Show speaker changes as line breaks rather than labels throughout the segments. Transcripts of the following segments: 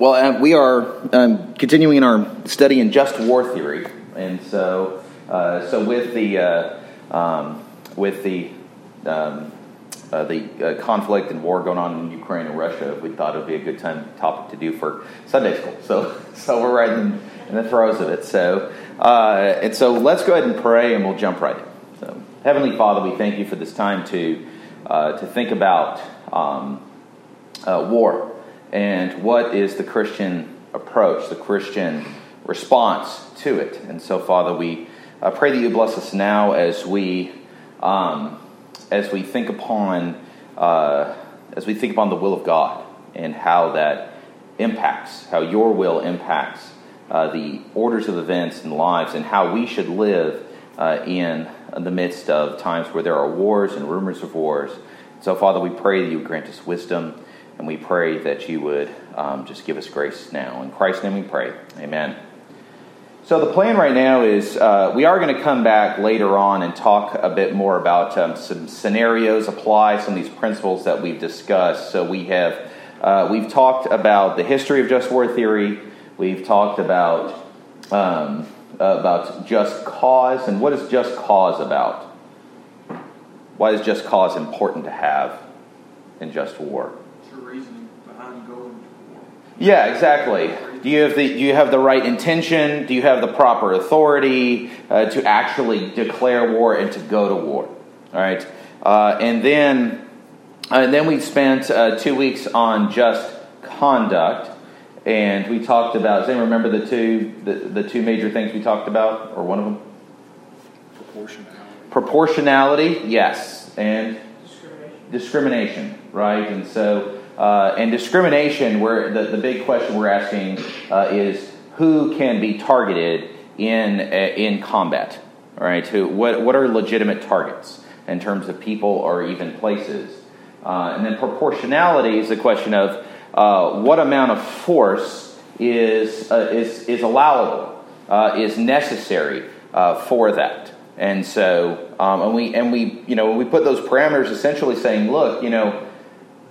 Well, uh, we are um, continuing in our study in just war theory, and so uh, so with the uh, um, with the um, uh, the uh, conflict and war going on in Ukraine and Russia, we thought it would be a good time topic to do for Sunday school. So so we're right in, in the throes of it. So uh, and so let's go ahead and pray, and we'll jump right in. So Heavenly Father, we thank you for this time to to think about um, war and what is the Christian approach, the Christian response to it. And so, Father, we uh, pray that you bless us now as we um, as we think upon uh, as we think upon the will of God and how that impacts, how your will impacts uh, the orders of events and lives, and how we should live uh, in the midst of times where there are wars and rumors of wars. So, Father, we pray that you grant us wisdom. And we pray that you would um, just give us grace now. In Christ's name we pray. Amen. So, the plan right now is uh, we are going to come back later on and talk a bit more about um, some scenarios, apply some of these principles that we've discussed. So, we have uh, we've talked about the history of just war theory. We've talked about um, about just cause and what is just cause about. Why is just cause important to have in just war? Yeah, exactly. Do you have the do you have the right intention? Do you have the proper authority uh, to actually declare war and to go to war? All right, uh, and then uh, and then we spent uh, two weeks on just conduct, and we talked about. Does anyone remember the two the, the two major things we talked about, or one of them?
Proportionality.
Proportionality, yes, and discrimination, discrimination right? And so. Uh, and discrimination, where the, the big question we're asking uh, is who can be targeted in uh, in combat, all right? Who, what what are legitimate targets in terms of people or even places? Uh, and then proportionality is the question of uh, what amount of force is uh, is is allowable, is necessary for that. And so, um, and we and we you know we put those parameters essentially saying, look, you know.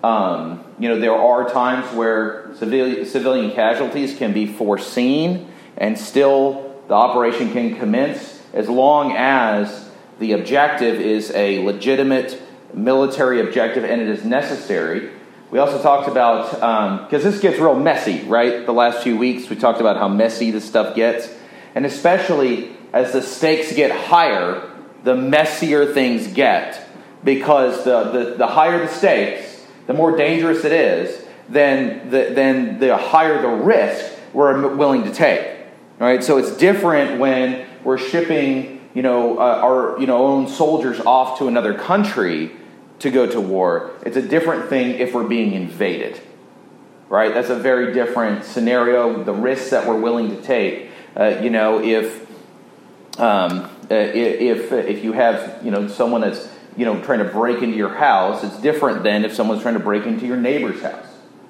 Um, you know, there are times where civilian, civilian casualties can be foreseen and still the operation can commence as long as the objective is a legitimate military objective and it is necessary. We also talked about, because um, this gets real messy, right? The last few weeks, we talked about how messy this stuff gets. And especially as the stakes get higher, the messier things get because the, the, the higher the stakes, the more dangerous it is, then the, then the higher the risk we're willing to take. Right? So it's different when we're shipping, you know, uh, our you know own soldiers off to another country to go to war. It's a different thing if we're being invaded. Right? That's a very different scenario. The risks that we're willing to take. Uh, you know, if um, uh, if if you have you know someone that's you know, trying to break into your house, it's different than if someone's trying to break into your neighbor's house.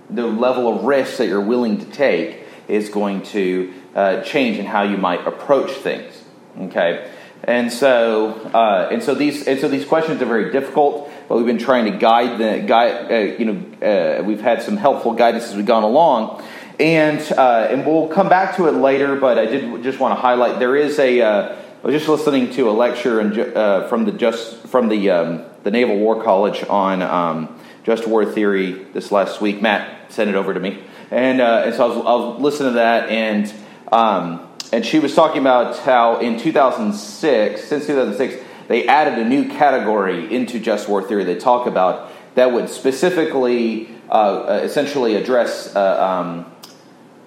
The level of risk that you're willing to take is going to uh, change in how you might approach things. Okay, and so uh, and so these and so these questions are very difficult, but we've been trying to guide the guide. Uh, you know, uh, we've had some helpful guidance as we've gone along, and uh, and we'll come back to it later. But I did just want to highlight there is a uh, I was just listening to a lecture in, uh, from the just from the um, the Naval War College on um, just war theory this last week. Matt sent it over to me, and, uh, and so I was, I was, listening to that, and um, and she was talking about how in 2006, since 2006, they added a new category into just war theory. They talk about that would specifically, uh, uh essentially address uh, um,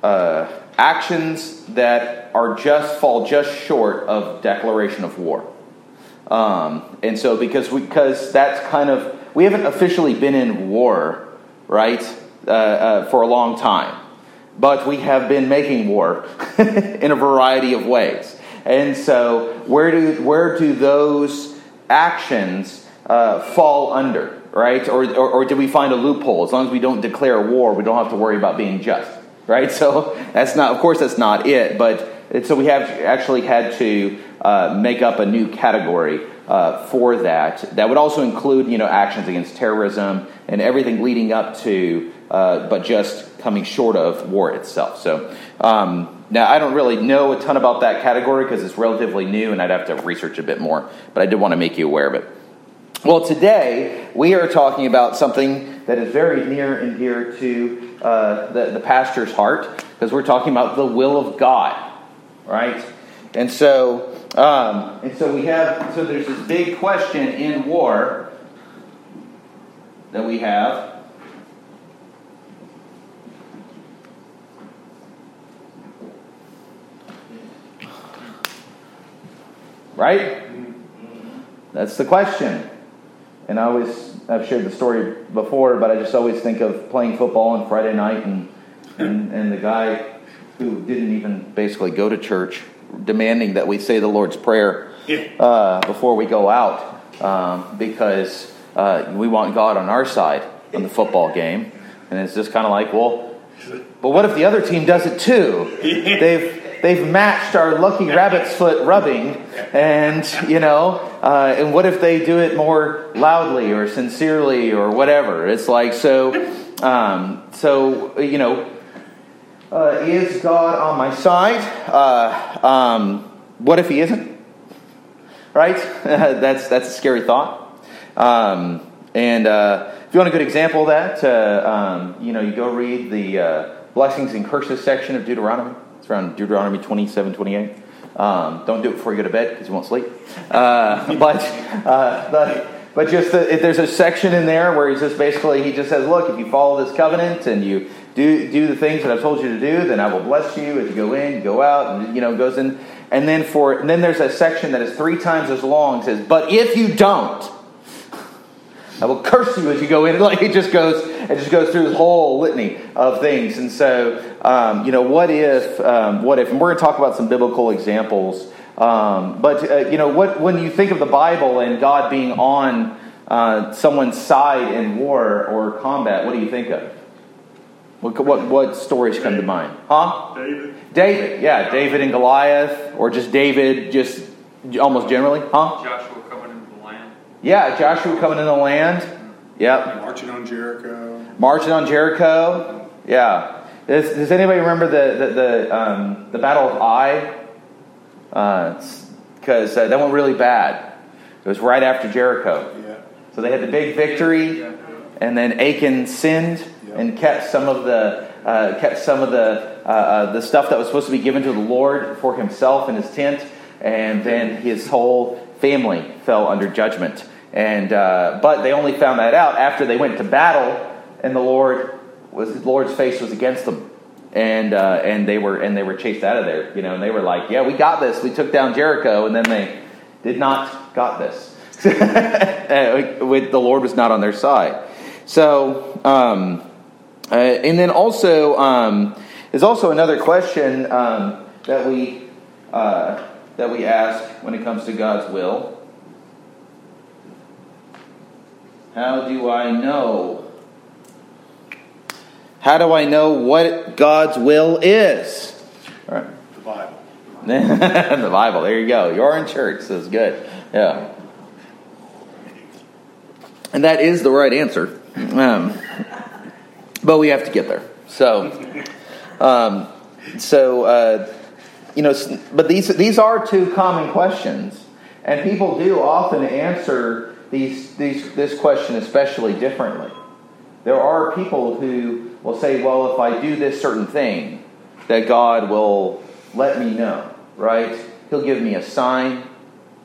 uh, actions that are just fall just short of declaration of war. Um, and so because we, because that's kind of we haven't officially been in war, right, uh, uh, for a long time, but we have been making war in a variety of ways. And so where do where do those actions uh, fall under, right? Or, or, or do we find a loophole? As long as we don't declare war, we don't have to worry about being just right? So that's not, of course, that's not it. But so we have actually had to uh, make up a new category uh, for that. That would also include, you know, actions against terrorism and everything leading up to uh, but just coming short of war itself. So um, now I don't really know a ton about that category because it's relatively new, and I'd have to research a bit more. But I did want to make you aware of it. Well, today we are talking about something that is very near and dear to uh, the, the pastor's heart because we're talking about the will of God, right? And so, um, and so we have so there's this big question in war that we have. Right? That's the question. And I always, I've shared the story before, but I just always think of playing football on Friday night and, and, and the guy who didn't even basically go to church demanding that we say the Lord's Prayer uh, before we go out um, because uh, we want God on our side on the football game. And it's just kind of like, well, but what if the other team does it too? They've they've matched our lucky rabbit's foot rubbing, and you know, uh, and what if they do it more loudly or sincerely or whatever? It's like so, um, so you know, uh, is God on my side? Uh, um, what if He isn't? Right? that's that's a scary thought. Um, and uh, if you want a good example of that, uh, um, you know, you go read the uh, blessings and curses section of Deuteronomy. It's around Deuteronomy 27, 28. Um, don't do it before you go to bed because you won't sleep. Uh, but, uh, the, but just the, there's a section in there where he just basically he just says, look, if you follow this covenant and you do do the things that I've told you to do, then I will bless you as you go in, you go out, and you know goes in. And then for and then there's a section that is three times as long. Says, but if you don't, I will curse you as you go in. Like it just goes, it just goes through this whole litany of things. And so, um, you know, what if, um, what if? And we're going to talk about some biblical examples. Um, but uh, you know, what when you think of the Bible and God being on uh, someone's side in war or combat, what do you think of? What, what, what stories come to mind? Huh?
David.
David, yeah, David and Goliath, or just David, just almost generally, huh?
Joshua coming into the land.
Yeah, Joshua coming in the land. Yep.
Marching on Jericho.
Marching on Jericho. Yeah. Does, does anybody remember the the the, um, the Battle of Ai? Because uh, that went really bad. It was right after Jericho.
Yeah.
So they had the big victory, and then Achan sinned and kept some of the uh, kept some of the uh, uh, the stuff that was supposed to be given to the Lord for himself in his tent, and then his whole family fell under judgment. And uh, but they only found that out after they went to battle, and the Lord was the Lord's face was against them, and uh, and they were and they were chased out of there. You know, and they were like, "Yeah, we got this. We took down Jericho," and then they did not got this. With the Lord was not on their side. So, um, uh, and then also um, there's also another question um, that we uh, that we ask when it comes to God's will. How do I know? How do I know what God's will is? All right.
The Bible.
the Bible. There you go. You're in church. So it's good. Yeah. And that is the right answer. Um, but we have to get there. So, um, so uh, you know, but these these are two common questions, and people do often answer these these this question especially differently. There are people who will say, "Well, if I do this certain thing, that God will let me know, right? He'll give me a sign."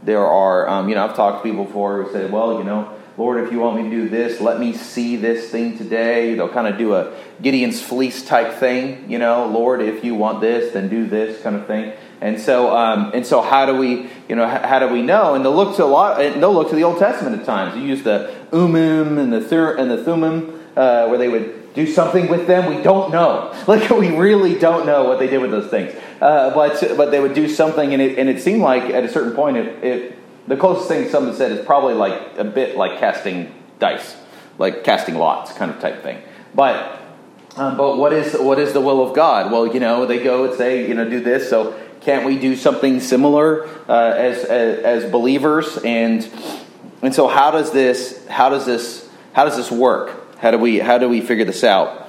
There are, um, you know, I've talked to people before who say, "Well, you know." Lord, if you want me to do this, let me see this thing today. They'll kind of do a Gideon's fleece type thing, you know. Lord, if you want this, then do this kind of thing. And so, um, and so, how do we, you know, how do we know? And they'll look to a lot. They'll look to the Old Testament at times. You use the Urim and the and the thummim, uh, where they would do something with them. We don't know. Like we really don't know what they did with those things. Uh, but but they would do something, and it and it seemed like at a certain point it, it the closest thing someone said is probably like a bit like casting dice, like casting lots kind of type thing. But um, but what is what is the will of God? Well, you know, they go and say, you know, do this. So can't we do something similar uh, as, as as believers? And and so how does this how does this how does this work? How do we how do we figure this out?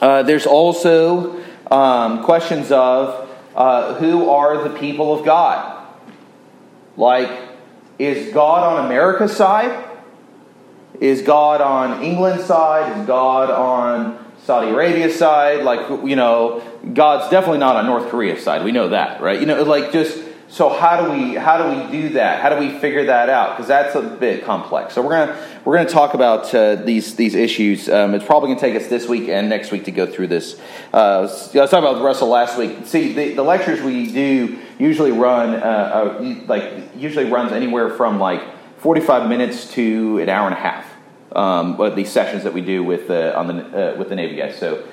Uh, there's also um, questions of uh, who are the people of God? Like, is God on America's side? Is God on England's side? Is God on Saudi Arabia's side? Like, you know, God's definitely not on North Korea's side. We know that, right? You know, like just so how do we how do we do that? How do we figure that out? Because that's a bit complex. So we're gonna we're gonna talk about uh, these these issues. Um, it's probably gonna take us this week and next week to go through this. Uh, I was talking about Russell last week. See, the, the lectures we do usually run uh, uh like usually runs anywhere from like forty five minutes to an hour and a half. Um, but these sessions that we do with uh, on the uh, with the Navy guys. So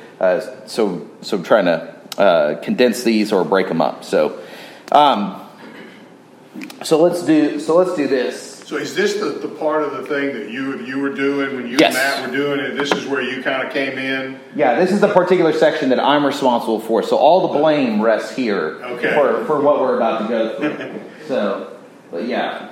so so I'm trying to condense these or break them up. So. Um, so let's do so let's do this.
So is this the, the part of the thing that you you were doing when you
yes.
and Matt were doing it? This is where you kind of came in.
Yeah, this is the particular section that I'm responsible for. So all the blame rests here
okay.
for for what we're about to go through. so, but yeah.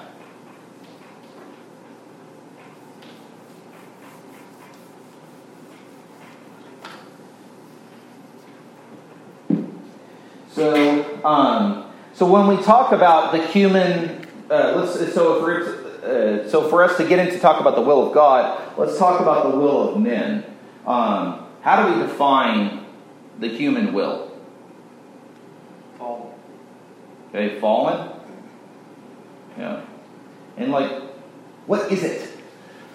So, um, so when we talk about the human, uh, let's, so for uh, so for us to get into talk about the will of God, let's talk about the will of men. Um, how do we define the human will?
Fallen.
Okay, fallen. Yeah, and like, what is it?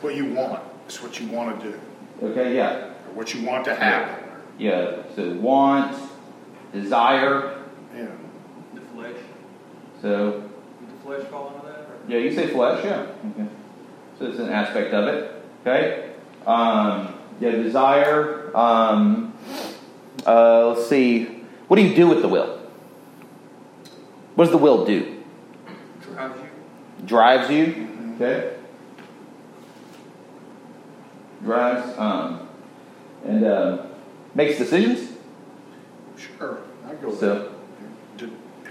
What you want. It's what you want to do.
Okay, yeah.
Or what you want to happen.
Yeah. So want, desire.
Yeah. The flesh.
So.
Did the flesh fall into that? Or?
Yeah, you say flesh, yeah. Okay. So it's an aspect of it. Okay. Um, yeah, desire. Um, uh, let's see. What do you do with the will? What does the will do?
Drives you.
Drives you. Okay. Drives. Um, and uh, makes decisions.
Sure, I go.
So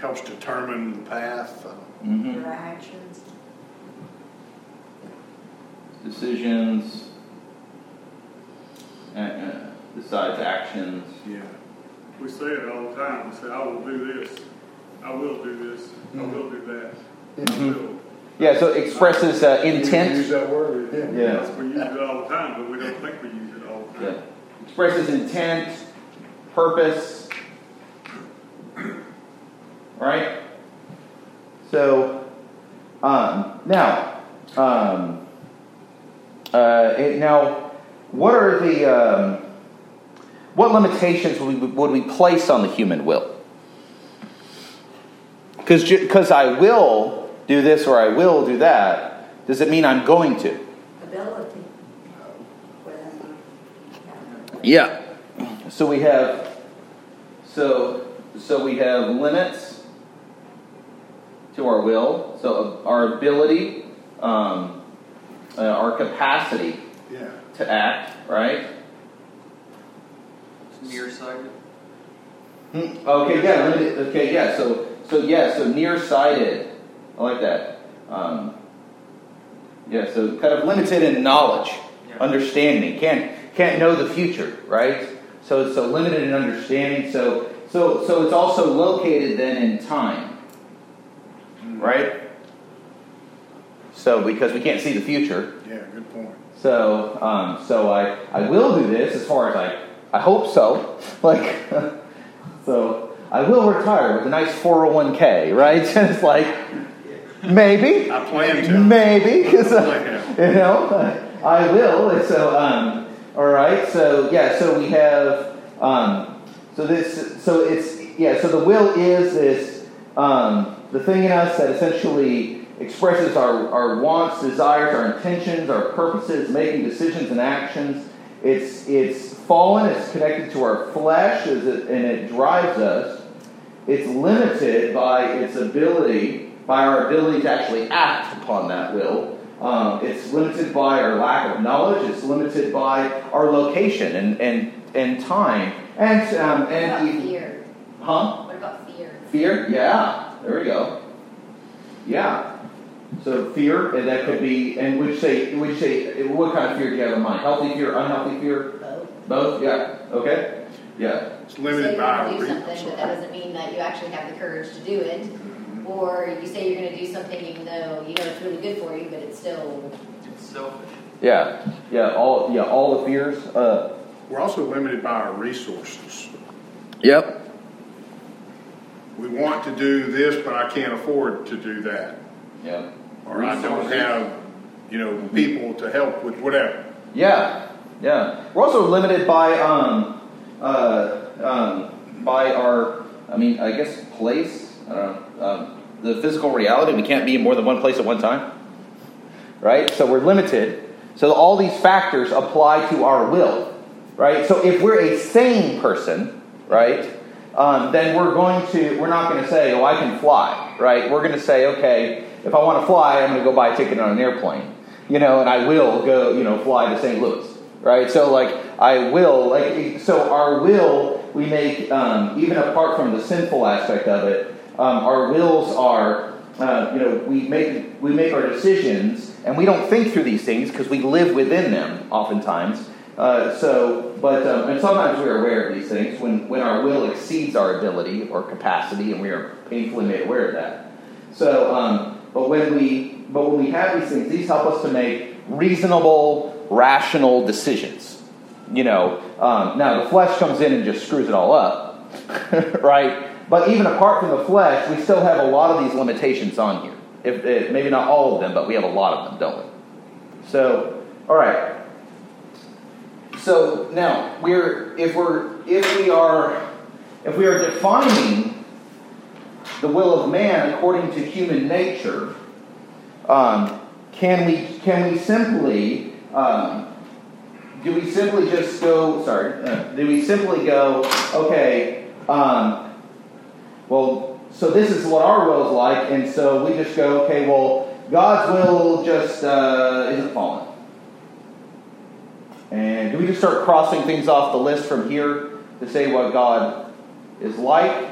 helps determine the path.
Mm-hmm.
Your actions.
Decisions. Uh, uh, decides actions.
Yeah.
We say it all the time. We say, I will do this. I will do this. I
Mm-hmm.
will do that.
Mhm.
I will.
Yeah, so it expresses uh,
Use
intent.
that word. Yeah.
Yeah.
Yes, we use it all the time, but we don't think we use it all the
Yeah.
time.
Expresses intent, purpose. Right? So, um, now, um, uh, it, now, what are the um, what limitations would we, would we place on the human will? Because because I will do this or I will do that, does it mean I'm going to?
Ability.
Yeah. So we have so so we have limits to our will. So our ability, um, uh, our capacity
Yeah.
to act, right?
It's nearsighted.
Hmm, Okay, yeah. Okay, yeah. So so yeah, so nearsighted. I like that. Um, yeah, so kind of limited in knowledge,
Yeah.
understanding. Can't can't know the future, right? So it's so limited in understanding. So so so it's also located then in time, right? So because we can't see the future,
Yeah. Good point.
so um, so I I will do this as far as I I hope so. Like so I will retire with a nice 401k, right? it's like maybe
I plan to.
maybe so,
plan.
you know I will. And So um, all right. So yeah. So we have um, so this so it's yeah. So the will is this um, the thing in us that essentially expresses our, our wants, desires, our intentions, our purposes, making decisions and actions. It's it's fallen. It's connected to our flesh, and it drives us. It's limited by its ability, by our ability to actually act upon that will. Um, it's limited by our lack of knowledge. It's limited by our location and and, and time. And um,
What
and
about fear?
huh?
What about fear?
Fear? Yeah. There we go. Yeah. So fear, and that could be, and would you say, would you say, what kind of fear do you have in mind? Healthy fear, unhealthy fear?
Both.
Both? Yeah. Okay. Yeah.
It's
say
limited
you're
by.
gonna do something, but that doesn't mean that you actually have the courage to do it. Or you say you're gonna do something even though you know it's really good for you, but it's still,
It's selfish.
Yeah. Yeah. All yeah. All the fears. Uh,
We're also limited by our resources.
yep.
We want to do this, but I can't afford to do that.
Yeah.
Or I don't have, you know, people to help with whatever.
Yeah, yeah. We're also limited by um, uh, um, by our, I mean, I guess place. I don't know. Um, the physical reality. We can't be in more than one place at one time, right? So we're limited. So all these factors apply to our will, right? So if we're a sane person, right, um, then we're going to we're not going to say, "Oh, I can fly," right? We're going to say, "Okay, if I want to fly, I'm going to go buy a ticket on an airplane." you know, and I will go, you know, fly to St. Louis, right? So, like, I will, like, so our will, we make, um, even apart from the sinful aspect of it, um, our wills are, uh, you know, we make we make our decisions, and we don't think through these things because we live within them, oftentimes. Uh, so, but um, and sometimes we're aware of these things when when our will exceeds our ability or capacity, and we are painfully made aware of that. So, um, but when we but when we have these things, these help us to make reasonable, rational decisions. You know, um, now the flesh comes in and just screws it all up, right? But even apart from the flesh, we still have a lot of these limitations on here. If, if, maybe not all of them, but we have a lot of them, don't we? So, all right. So now we're if we're if we are if we are defining the will of man according to human nature, um, can we can we simply um, do we simply just go sorry uh, do we simply go okay um, well so this is what our will is like and so we just go okay well God's will just uh, isn't fallen and do we just start crossing things off the list from here to say what God is like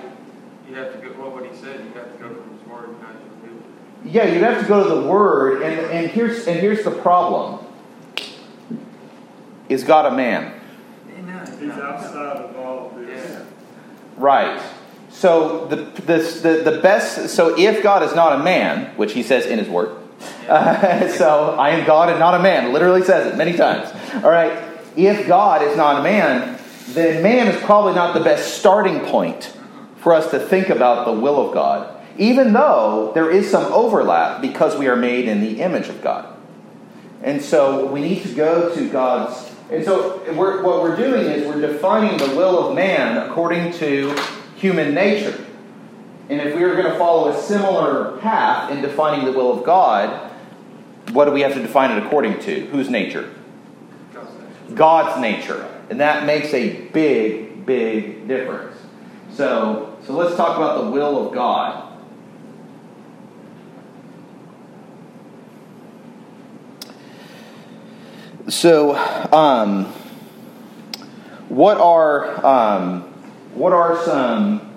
You have to go, well, what he said, you have to go from his word and not your will.
Yeah, you'd have to go to the Word, and, and here's and here's the problem: is God a man?
He's outside of all of this.
Yeah.
Right. So the, the the the best. So if God is not a man, which He says in His Word, uh, so I am God and not a man. Literally says it many times. All right. If God is not a man, then man is probably not the best starting point for us to think about the will of God, even though there is some overlap because we are made in the image of God. And so we need to go to God's. And so we're, what we're doing is we're defining the will of man according to human nature. And if we are going to follow a similar path in defining the will of God, what do we have to define it according to? Whose nature?
God's nature.
God's nature. And that makes a big, big difference. So, so let's talk about the will of God. So, um, what are um, what are some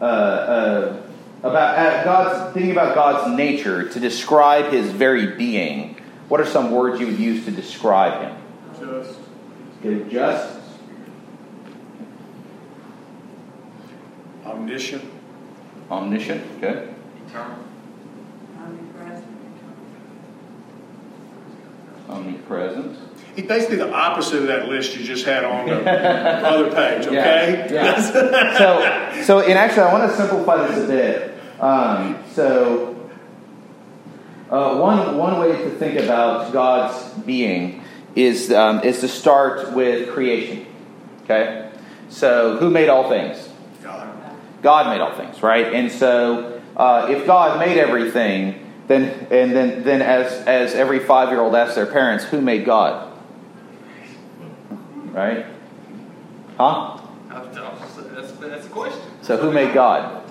uh, uh, about uh, God's thinking about God's nature to describe His very being? What are some words you would use to describe Him?
Just,
Okay, just,
Omniscient.
omniscient, okay.
Eternal.
Omnipresent.
He's basically the opposite of that list you just had on the other page, okay?
Yeah, yeah. so, so, and actually, I want to simplify this a bit. Um, so, uh, one one way to think about God's being is um, is to start with creation. Okay, so who made all things?
God.
God made all things, right? And so, uh, if God made everything, then and then then as as every five year old asks their parents, who made God? Right? Huh?
I was- I was- That's, that's a question.
So who made God?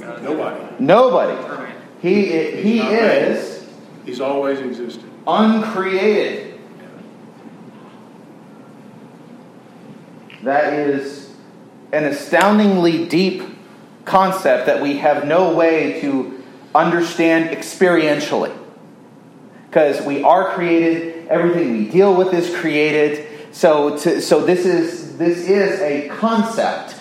God
Nobody.
Nobody.
Eternal.
He he
Not made.
is
He's always existed.
uncreated. That is an astoundingly deep concept that we have no way to understand experientially. Because we are created, everything we deal with is created. So, to, so this is this is a concept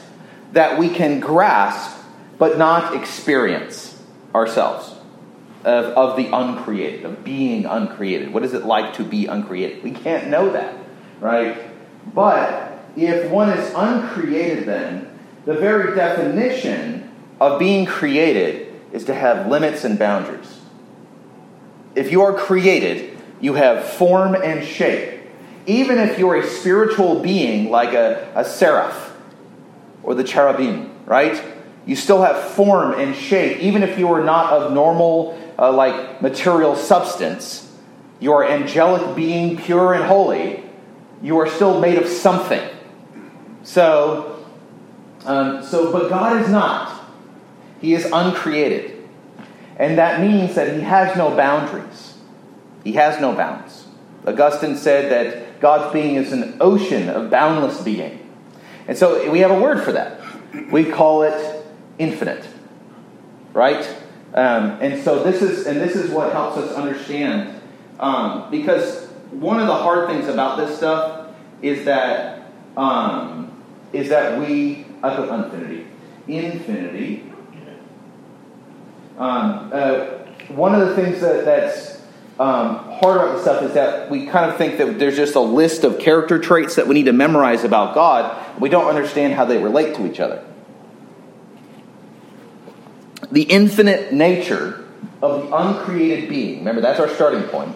that we can grasp, but not experience ourselves of, of the uncreated, of being uncreated. What is it like to be uncreated? We can't know that, right? But if one is uncreated, then the very definition of being created is to have limits and boundaries. If you are created, you have form and shape. Even if you're a spiritual being like a, a seraph or the cherubim, right? You still have form and shape, even if you are not of normal, uh, like material substance. You are angelic being, pure and holy. You are still made of something. So, um, so, but God is not. He is uncreated, and that means that He has no boundaries. He has no bounds. Augustine said that God's being is an ocean of boundless being. And so we have a word for that. We call it infinite. Right? Um, and so this is and this is what helps us understand um, because one of the hard things about this stuff is that um, is that we I put infinity infinity. Um, uh, one of the things that, that's um, hard about this stuff is that we kind of think that there's just a list of character traits that we need to memorize about God. We don't understand how they relate to each other. The infinite nature of the uncreated being. Remember, that's our starting point.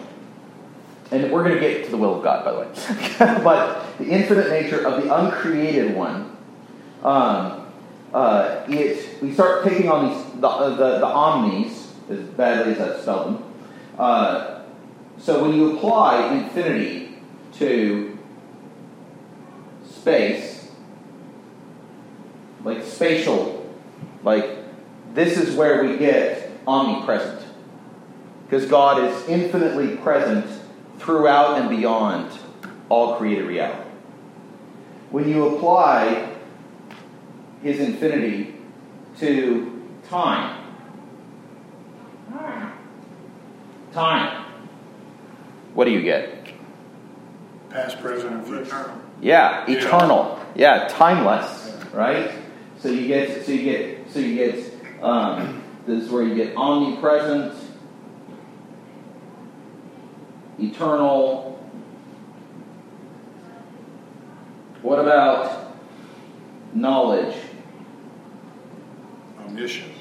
And we're going to get to the will of God, by the way. but the infinite nature of the uncreated one, um, uh, it, we start taking on these the, uh, the, the omnis, as badly as I spelled them. Uh, so when you apply infinity to space, like spatial, like this is where we get omnipresent. Because God is infinitely present throughout and beyond all created reality. When you apply his infinity to time, time, what do you get?
Past, present, and future.
Yeah, eternal. Yeah, timeless, right? So you get so you get so you get um, this is where you get omnipresent, eternal. What about knowledge?
Omniscient.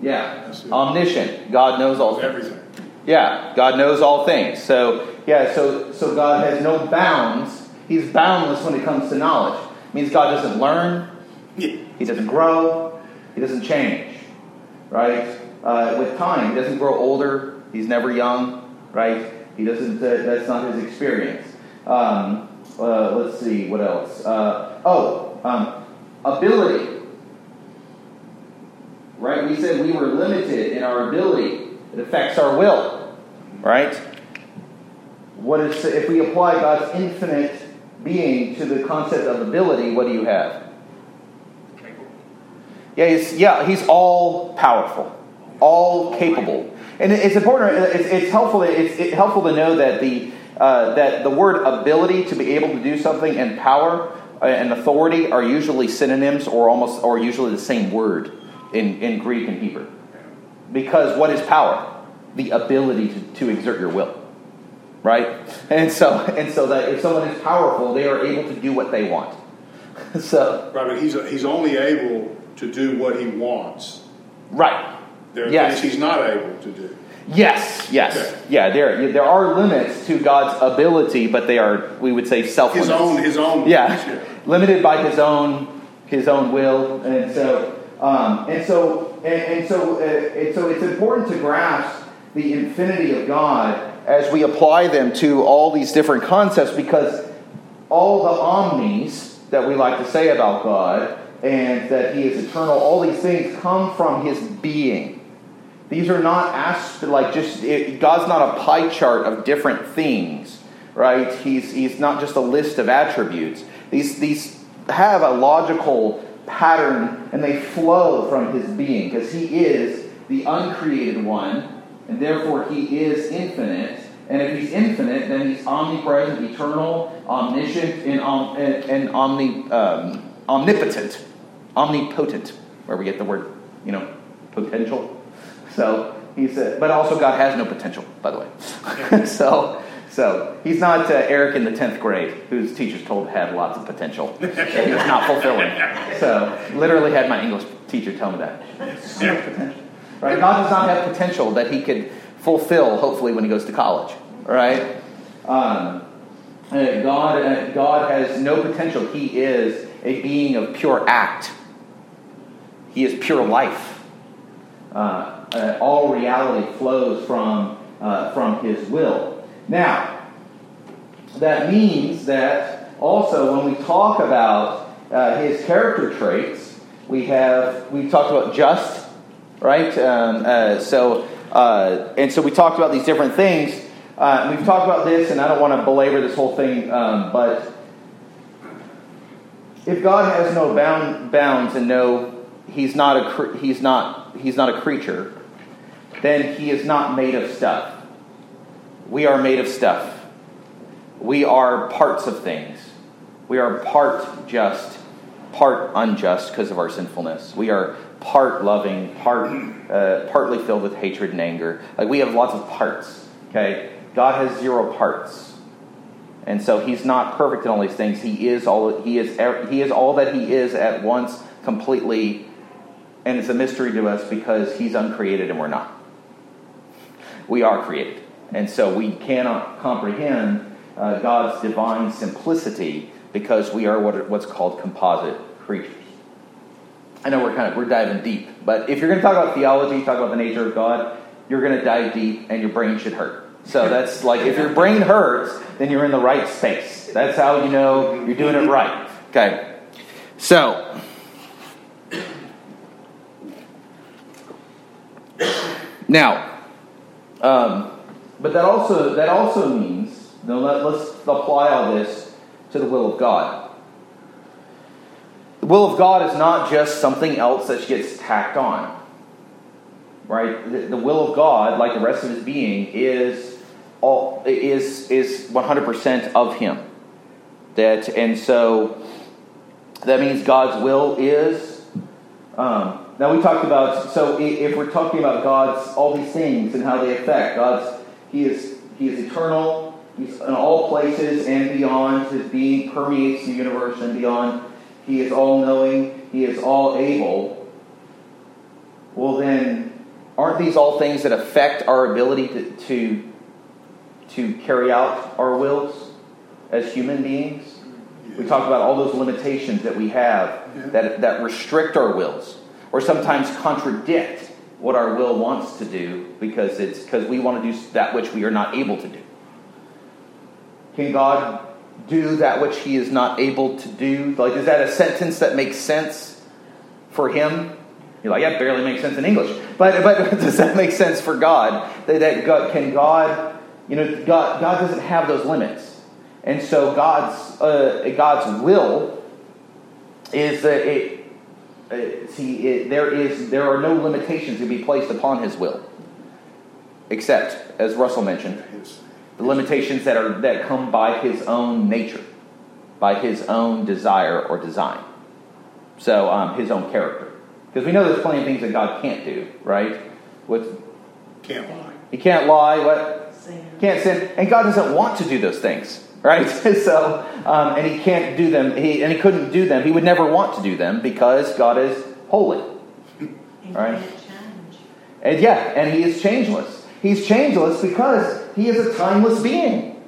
Yeah, omniscient. God knows all things.
Everything.
Yeah, God knows all things. So yeah, so so God has no bounds. He's boundless when it comes to knowledge. It means God doesn't learn. He doesn't grow. He doesn't change. Right? Uh, with time, he doesn't grow older. He's never young. Right? He doesn't. Uh, that's not his experience. Um, uh, let's see what else. Uh, oh, um, ability. Right? We said we were limited in our ability. It affects our will. Right? What is if we apply God's infinite being to the concept of ability? What do you have? Yeah, he's, yeah, he's all powerful, all capable, and it's important. It's, it's helpful. It's, it's helpful to know that the uh, that the word ability to be able to do something and power uh, and authority are usually synonyms or almost or usually the same word in, in Greek and Hebrew. Because what is power? The ability to, to exert your will. Right? And so and so that if someone is powerful, they are able to do what they want. so
Right, but he's, he's only able to do what he wants.
right.
There are
Yes.
things he's not able to do.
Yes, yes.
Okay.
Yeah, there there are limits to God's ability, but they are we would say self
His own, his own.
yeah, limited by his own his own will, and so um, and so and, and so uh, and so it's important to grasp the infinity of God as we apply them to all these different concepts, because all the omnis that we like to say about God and that He is eternal, all these things come from His being. These are not asked like just it, God's not a pie chart of different things, right? He's he's not just a list of attributes. These these have a logical pattern and they flow from his being because he is the uncreated one and therefore he is infinite And if he's infinite, then he's omnipresent, eternal, omniscient, and, om, and, and omni, um, omnipotent, omnipotent, where we get the word, you know, potential. So he said, but also God has no potential, by the way. so, so he's not uh, Eric in the tenth grade, whose teachers told had lots of potential he was not fulfilling. So, literally had my English teacher tell me that. Right? God does not have potential that he could fulfill, hopefully, when he goes to college. Right? Um, uh, God, uh, God has no potential. He is a being of pure act. He is pure life. Uh, uh, all reality flows from, uh, from His will. Now, that means that also when we talk about uh, His character traits, we have we talked about just, right? Um, uh, so uh, and so we talked about these different things. we've talked about this, and I don't want to belabor this whole thing, um, but if God has no bound, bounds and no he's not a he's not he's not a creature, then he is not made of stuff. We are made of stuff. We are parts of things. We are part just, part unjust because of our sinfulness. We are part loving, part uh, partly filled with hatred and anger. Like we have lots of parts. Okay, God has zero parts, and so He's not perfect in all these things. He is all He is. He is all that He is at once, completely, and it's a mystery to us because He's uncreated and we're not we are created. And so we cannot comprehend uh, God's divine simplicity because we are what, what's called composite creatures. I know we're kind of we're diving deep, but if you're going to talk about theology, talk about the nature of God, you're going to dive deep, and your brain should hurt. So that's like if your brain hurts, then you're in the right space. That's how you know you're doing it right. Okay. So now um, but that also that also means now let, let's apply all this to the will of God. The will of God is not just something else that gets tacked on. Right? The, the will of God, like the rest of his being, is all is is 100% of him. That and so that means God's will is um, now we talked about so if we're talking about God's all these things and how they affect God's He is He is eternal. In all places and beyond. His being permeates the universe and beyond. He is all knowing. He is all able. Well, then, aren't these all things that affect our ability to, to, to carry out our wills as human beings? We talk about all those limitations that we have that, that restrict our wills or sometimes contradict what our will wants to do because it's because we want to do that which we are not able to do. Can God do that which he is not able to do? Like, is that a sentence that makes sense for him? You're like, yeah, it barely makes sense in English. But, but does that make sense for God? That, that God, can God, you know, God, God doesn't have those limits. And so God's, uh, God's will is that it, uh, see, it, there is there are no limitations to be placed upon His will, except, as Russell mentioned, the limitations that are that come by His own nature, by His own desire or design. So, um, His own character, because we know there's plenty of things that God can't do, right? With
can't lie.
He can't lie. What? Sin. Can't sin, and God doesn't want to do those things right? so, um, and he can't do them, he, and he couldn't do them. He would never want to do them because God is holy, right? And yeah, and he is changeless. He's changeless because he is a timeless being.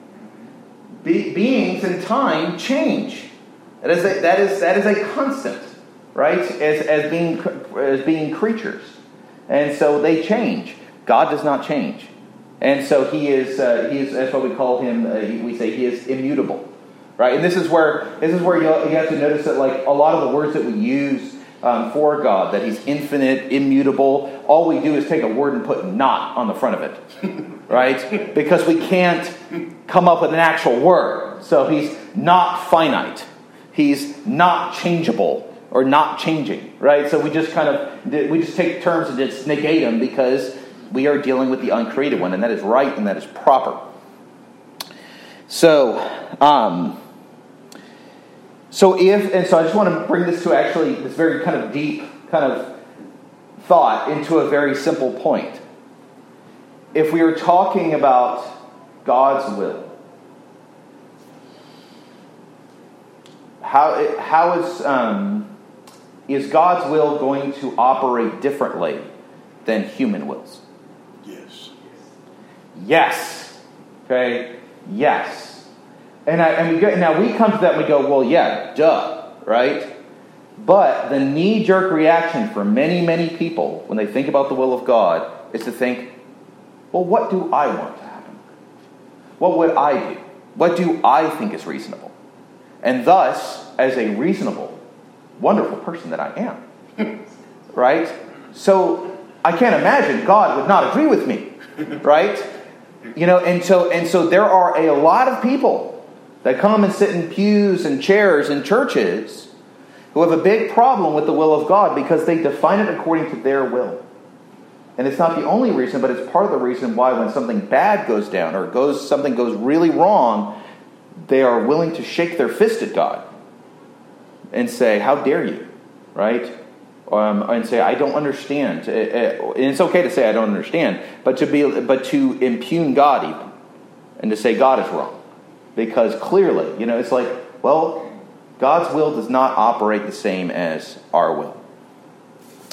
Be- beings in time change. That is a, that is that is a constant, right? As as being as being creatures, and so they change. God does not change. And so he is, uh, he is that's what we call him, uh, we say he is immutable. Right? And this is where, this is where you, you have to notice that like a lot of the words that we use um, for God, that he's infinite, immutable, all we do is take a word and put not on the front of it. right? Because we can't come up with an actual word. So he's not finite. He's not changeable or not changing, right? So we just kind of we just take terms and just negate them because we are dealing with the uncreated one, and that is right and that is proper. So, um, so if and so, I just want to bring this to actually this very kind of deep kind of thought into a very simple point. If we are talking about God's will, how how is um, is God's will going to operate differently than human wills?
Yes.
Yes. Okay. Yes. And I and we go, now we come to that and we go, well, yeah, duh, right? But the knee jerk reaction for many, many people when they think about the will of God is to think, well, what do I want to happen? What would I do? What do I think is reasonable? And thus, as a reasonable, wonderful person that I am, right? So I can't imagine God would not agree with me, right? You know, and so and so there are a lot of people that come and sit in pews and chairs in churches who have a big problem with the will of God because they define it according to their will. And it's not the only reason, but it's part of the reason why when something bad goes down or goes something goes really wrong, they are willing to shake their fist at God and say, "How dare you?" Right? Um, and say, "I don't understand." And it's okay to say, "I don't understand," but to be, but to impugn God even, and to say God is wrong, because clearly, you know, it's like, well, God's will does not operate the same as our will.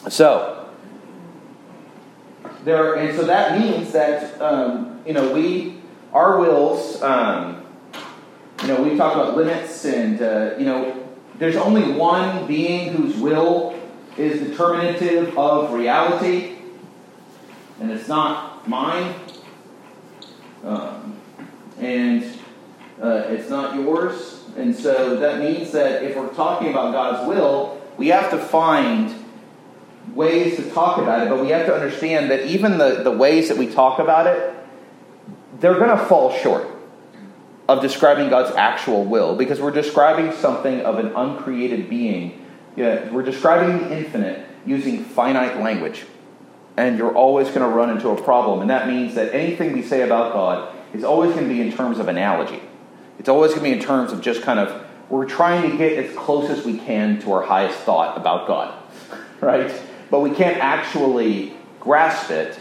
So, there, and so that means that um, you know we, our wills, um, you know, we talk about limits, and uh, you know, there's only one being whose will is determinative of reality, and it's not mine, um, and uh, it's not yours. And so that means that if we're talking about God's will, we have to find ways to talk about it, but we have to understand that even the, the ways that we talk about it, they're going to fall short of describing God's actual will because we're describing something of an uncreated being. Yeah, we're describing the infinite using finite language. And you're always going to run into a problem. And that means that anything we say about God is always going to be in terms of analogy. It's always going to be in terms of just kind of, we're trying to get as close as we can to our highest thought about God, right? But we can't actually grasp it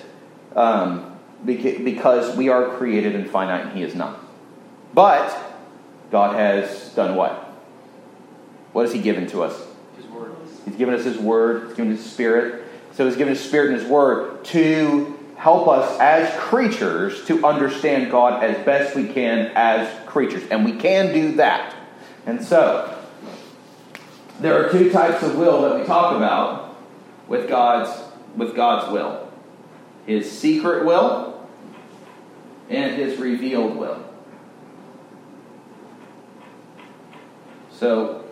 um, because we are created and finite and He is not. But God has done what? What has He given to us?
His word.
He's given us His Word, He's given us His Spirit. So He's given His Spirit and His Word to help us as creatures to understand God as best we can as creatures. And we can do that. And so, there are two types of will that we talk about with God's, with God's will His secret will and His revealed will. So,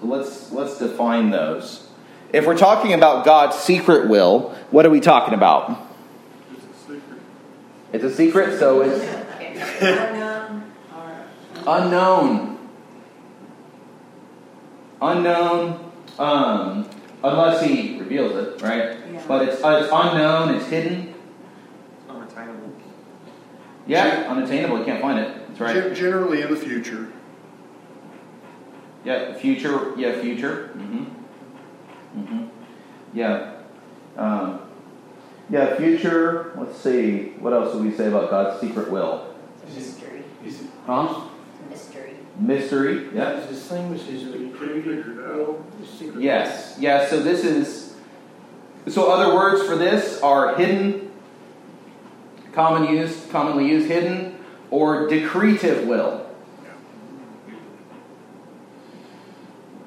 so let's, let's define those. If we're talking about God's secret will, what are we talking about?
It's a secret.
It's a secret, so it's
Unknown
unknown. Unknown, um, unless he reveals it, right?
Yeah.
But it's, uh, it's unknown, it's hidden.
It's unattainable.
Yeah, unattainable, you can't find it. That's right.
Gen- Generally in the future.
Yeah, future, yeah, future. Mm-hmm. Mm-hmm. Yeah. Um, yeah, future. Let's see. What else would we say about God's secret will?
Mystery.
Huh?
Mystery.
Is this thing which is
You can't figure it out.
the secret?
Yes. Yeah, so this is. So other words for this are hidden, common used, commonly used hidden, or decretive will.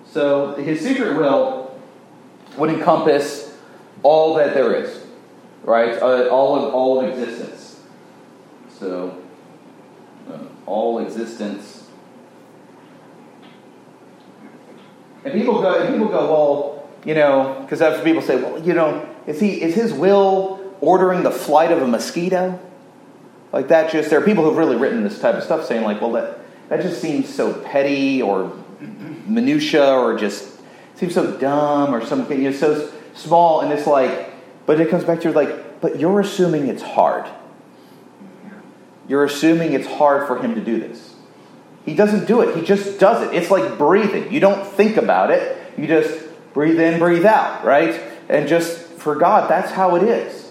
So his secret will would encompass all that there is, right? Uh, all of all of existence. So uh, all existence. And people go, and people go, well, you know, because after people say, well, you know, is he is his will ordering the flight of a mosquito? Like that just there are people who've really written this type of stuff saying like, well that that just seems so petty or minutia or just seems so dumb or something, you know, so small and it's like but it comes back to like, but you're assuming it's hard. you're assuming it's hard for him to do this. He doesn't do it, he just does it. It's like breathing. You don't think about it, you just breathe in, breathe out, right? And just for God, that's how it is.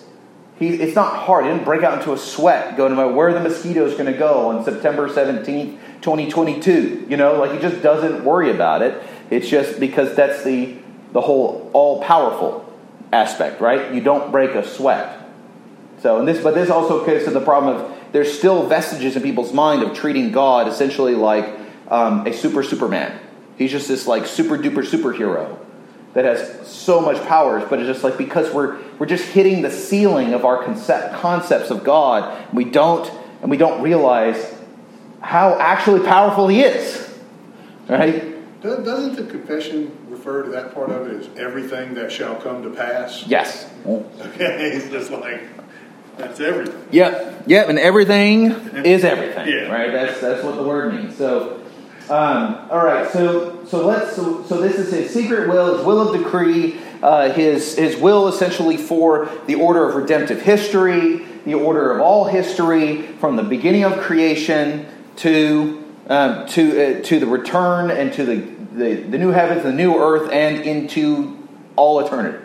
He, it's not hard. He didn't break out into a sweat going to where the mosquitoes going to go on September 17th, 2022. You know, like he just doesn't worry about it. It's just because that's the, the whole all powerful aspect, right? You don't break a sweat. So, and this, but this also gets to the problem of there's still vestiges in people's mind of treating God essentially like um, a super Superman. He's just this like super duper superhero that has so much powers, but it's just like because we're we're just hitting the ceiling of our concept, concepts of God, we don't and we don't realize how actually powerful He is, right?
Doesn't the confession refer to that part of it as everything that shall come to pass?
Yes.
Okay, it's just like that's everything.
Yep. Yep. And everything is everything.
Yeah.
Right. That's that's what the word means. So. Um, all right, so so let's so, so this is his secret will, his will of decree, uh, his his will essentially for the order of redemptive history, the order of all history from the beginning of creation to um, to uh, to the return and to the, the the new heavens, the new earth, and into all eternity.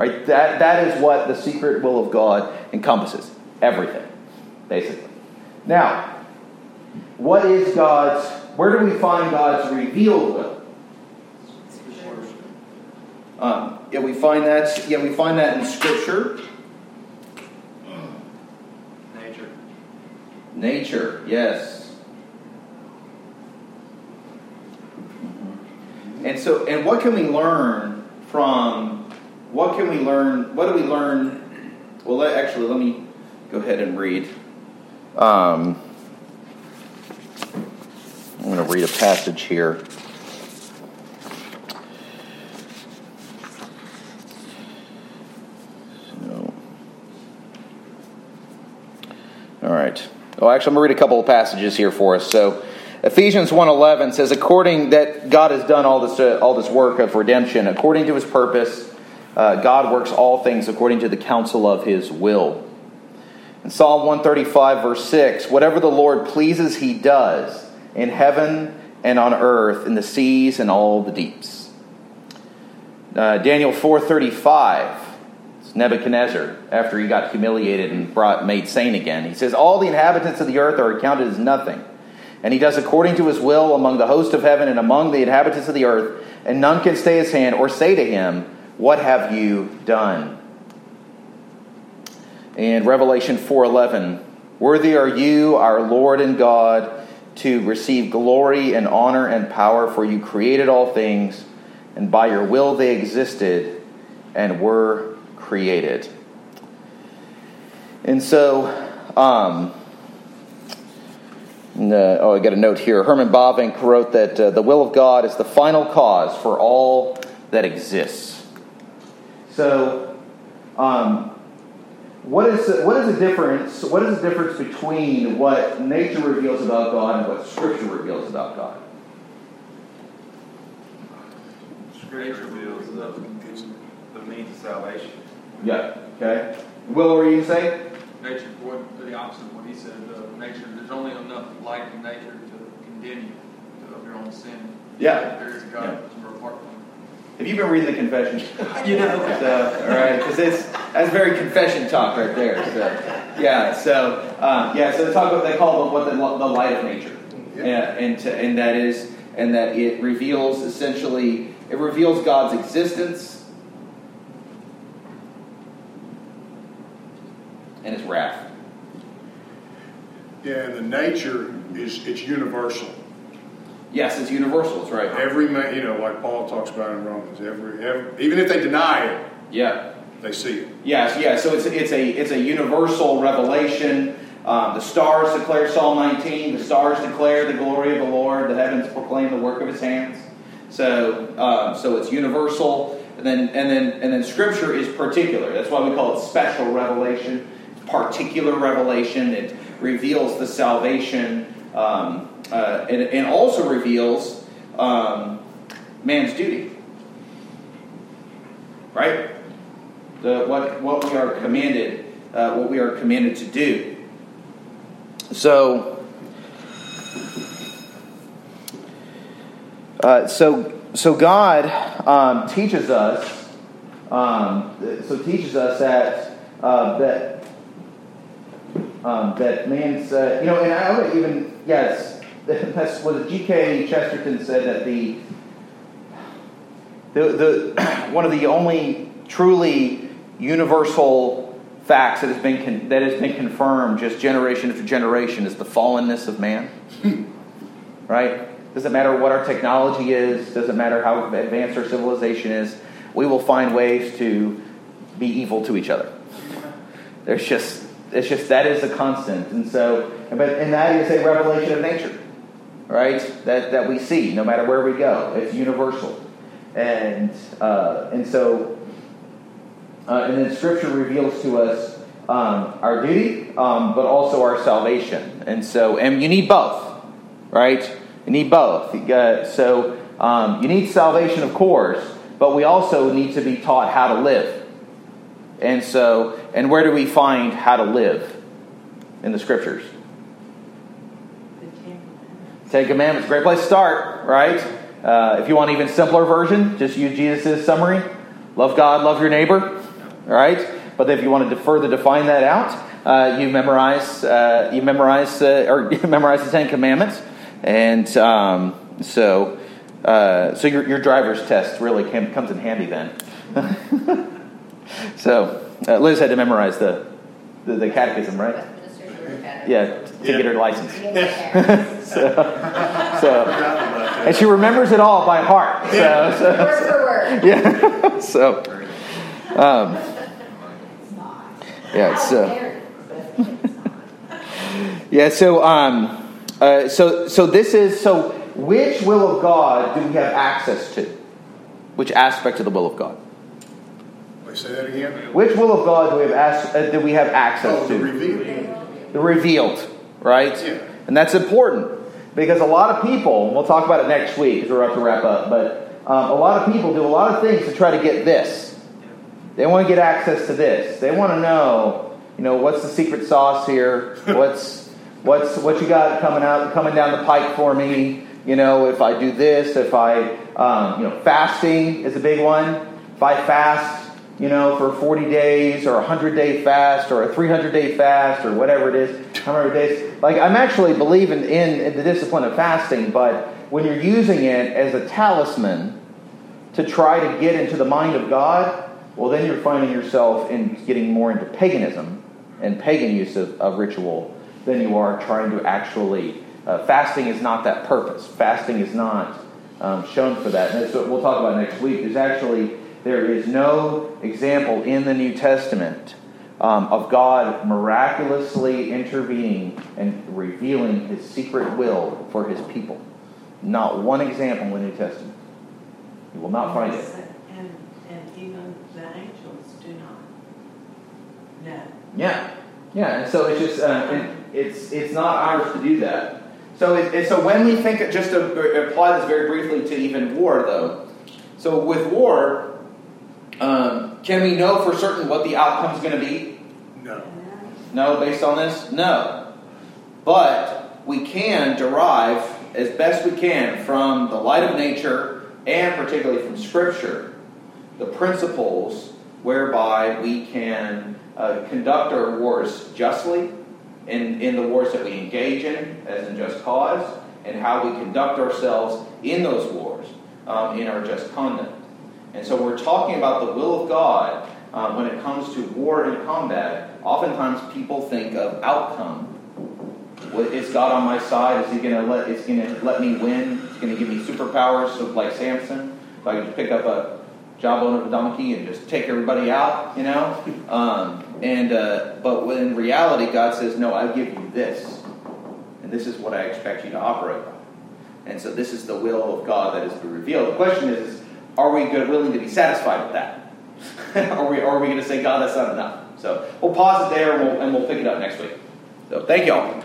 Right, that that is what the secret will of God encompasses. Everything, basically. Now, what is God's where do we find God's revealed will? Um, yeah, we find that. Yeah, we find that in Scripture.
Nature.
Nature, yes. And so, and what can we learn from? What can we learn? What do we learn? Well, let, actually, let me go ahead and read. Um, I'm going to read a passage here. So, all right. Well, actually, I'm going to read a couple of passages here for us. So, Ephesians 1:11 says, "According that God has done all this uh, all this work of redemption, according to His purpose, uh, God works all things according to the counsel of His will." In Psalm 135, verse 6, "Whatever the Lord pleases, He does." in heaven and on earth, in the seas and all the deeps. Uh, Daniel 4:35. It's Nebuchadnezzar after he got humiliated and brought made sane again. He says, "All the inhabitants of the earth are accounted as nothing, and he does according to his will among the host of heaven and among the inhabitants of the earth, and none can stay his hand or say to him, "What have you done?" And Revelation 4:11, "Worthy are you, our Lord and God." to receive glory and honor and power, for you created all things, and by your will they existed and were created. And so, um, uh, oh, I got a note here. Herman Bavinck wrote that uh, the will of God is the final cause for all that exists. So, um, what is the, what is the difference? What is the difference between what nature reveals about God and what Scripture reveals about God?
Scripture reveals the, the means of salvation.
Yeah. Okay. Will, what were you say?
Nature, what, the opposite of what he said, uh, nature, there's only enough light in nature to condemn you of your own sin.
Yeah.
There is a God
Yeah.
that's more apart from
Have you been reading the confession?
You know.
So, all right, because it's that's very confession talk right there. So, yeah. So, um, yeah. So they talk about they call it what the, the light of nature,
Yeah.
and and, to, and that is and that it reveals essentially it reveals God's existence and His wrath.
Yeah, and the nature is it's universal.
Yes, it's universal. It's right.
Every man, you know, like Paul talks about in Romans, every, every even if they deny it,
Yeah.
they see it.
Yes, yeah. So it's it's a it's a universal revelation. Um, the stars declare Psalm 19. The stars declare the glory of the Lord. The heavens proclaim the work of His hands. So um, so it's universal. And then and then and then Scripture is particular. That's why we call it special revelation, particular revelation. It reveals the salvation um, uh, and, and also reveals um, man's duty. Right the, what, what we are commanded, uh, what we are commanded to do. So, uh, so, so God um, teaches us. Um, so teaches us that uh, that um, that man's uh, you know, and I would even yes, that's what G.K. Chesterton said that the the, the one of the only truly universal facts that has been con- that has been confirmed just generation after generation is the fallenness of man. right? Doesn't matter what our technology is. Doesn't matter how advanced our civilization is. We will find ways to be evil to each other. There's just it's just that is a constant, and so but and that is a revelation of nature, right? That that we see no matter where we go. It's universal, and uh, and so uh, and then Scripture reveals to us um, our duty, um, but also our salvation. And so, and you need both, right? You need both. Uh, so, um, you need salvation, of course, but we also need to be taught how to live. And so, and where do we find how to live in the Scriptures? Ten Commandments, great place to start, right? Uh, if you want an even simpler version, just use Jesus' summary: love God, love your neighbor. All right? But if you wanted to further define that out, uh, you memorize uh, you memorize uh, or you memorize the Ten Commandments, and um, so uh, so your, your driver's test really can, comes in handy then. so uh, Liz had to memorize the the, the catechism, right? Yeah, to get her license. so, so, and she remembers it all by heart. So, so,
Word for word.
yeah. so, um, yeah. So, yeah. So, um, uh, so, so this is so. Which will of God do we have access to? Which aspect of the will of God?
Wait, say that again?
Which will of God do we have, as, uh, do we have access
Oh, the
to?
revealed.
the revealed, right?
Yeah.
And that's important because a lot of people, and we'll talk about it next week because we're about to wrap up, but um, a lot of people do a lot of things to try to get this. They want to get access to this. They want to know, you know, what's the secret sauce here? What's what's what you got coming out coming down the pike for me? You know, if I do this, if I, um, you know, fasting is a big one. If I fast, you know, for 40 days or a 100 day fast or a 300 day fast or whatever it is, how many days. Like, I'm actually believing in, in the discipline of fasting, but when you're using it as a talisman to try to get into the mind of God, well, then you're finding yourself in getting more into paganism and pagan use of, of ritual than you are trying to actually. Uh, fasting is not that purpose. Fasting is not um, shown for that. And that's what we'll talk about next week. There's actually there is no example in the New Testament um, of God miraculously intervening and revealing His secret will for His people. Not one example in the New Testament. You will not find it.
And, and even the angels do not know.
Yeah, yeah. And so it's just uh, it, it's it's not ours to do that. So it, it, so when we think just to apply this very briefly to even war though. So with war, um, can we know for certain what the outcome is going to be?
No.
No, based on this, no. But we can derive as best we can from the light of nature and particularly from Scripture the principles whereby we can uh, conduct our wars justly in, in the wars that we engage in as in just cause, and how we conduct ourselves in those wars um, in our just conduct. And so we're talking about the will of God um, when it comes to war and combat. Oftentimes people think of outcome. Is God on my side? Is he going to let? Is going to let me win? Is going to give me superpowers, so like Samson? If I can just pick up a jawbone of a donkey and just take everybody out, you know? Um, and uh, but in reality, God says, "No, I give you this, and this is what I expect you to operate by." And so, this is the will of God that is to be revealed. The question is, are we willing to be satisfied with that? are we, are we going to say, God, that's not enough? So we'll pause it there, and we'll, and we'll pick it up next week. So thank you all.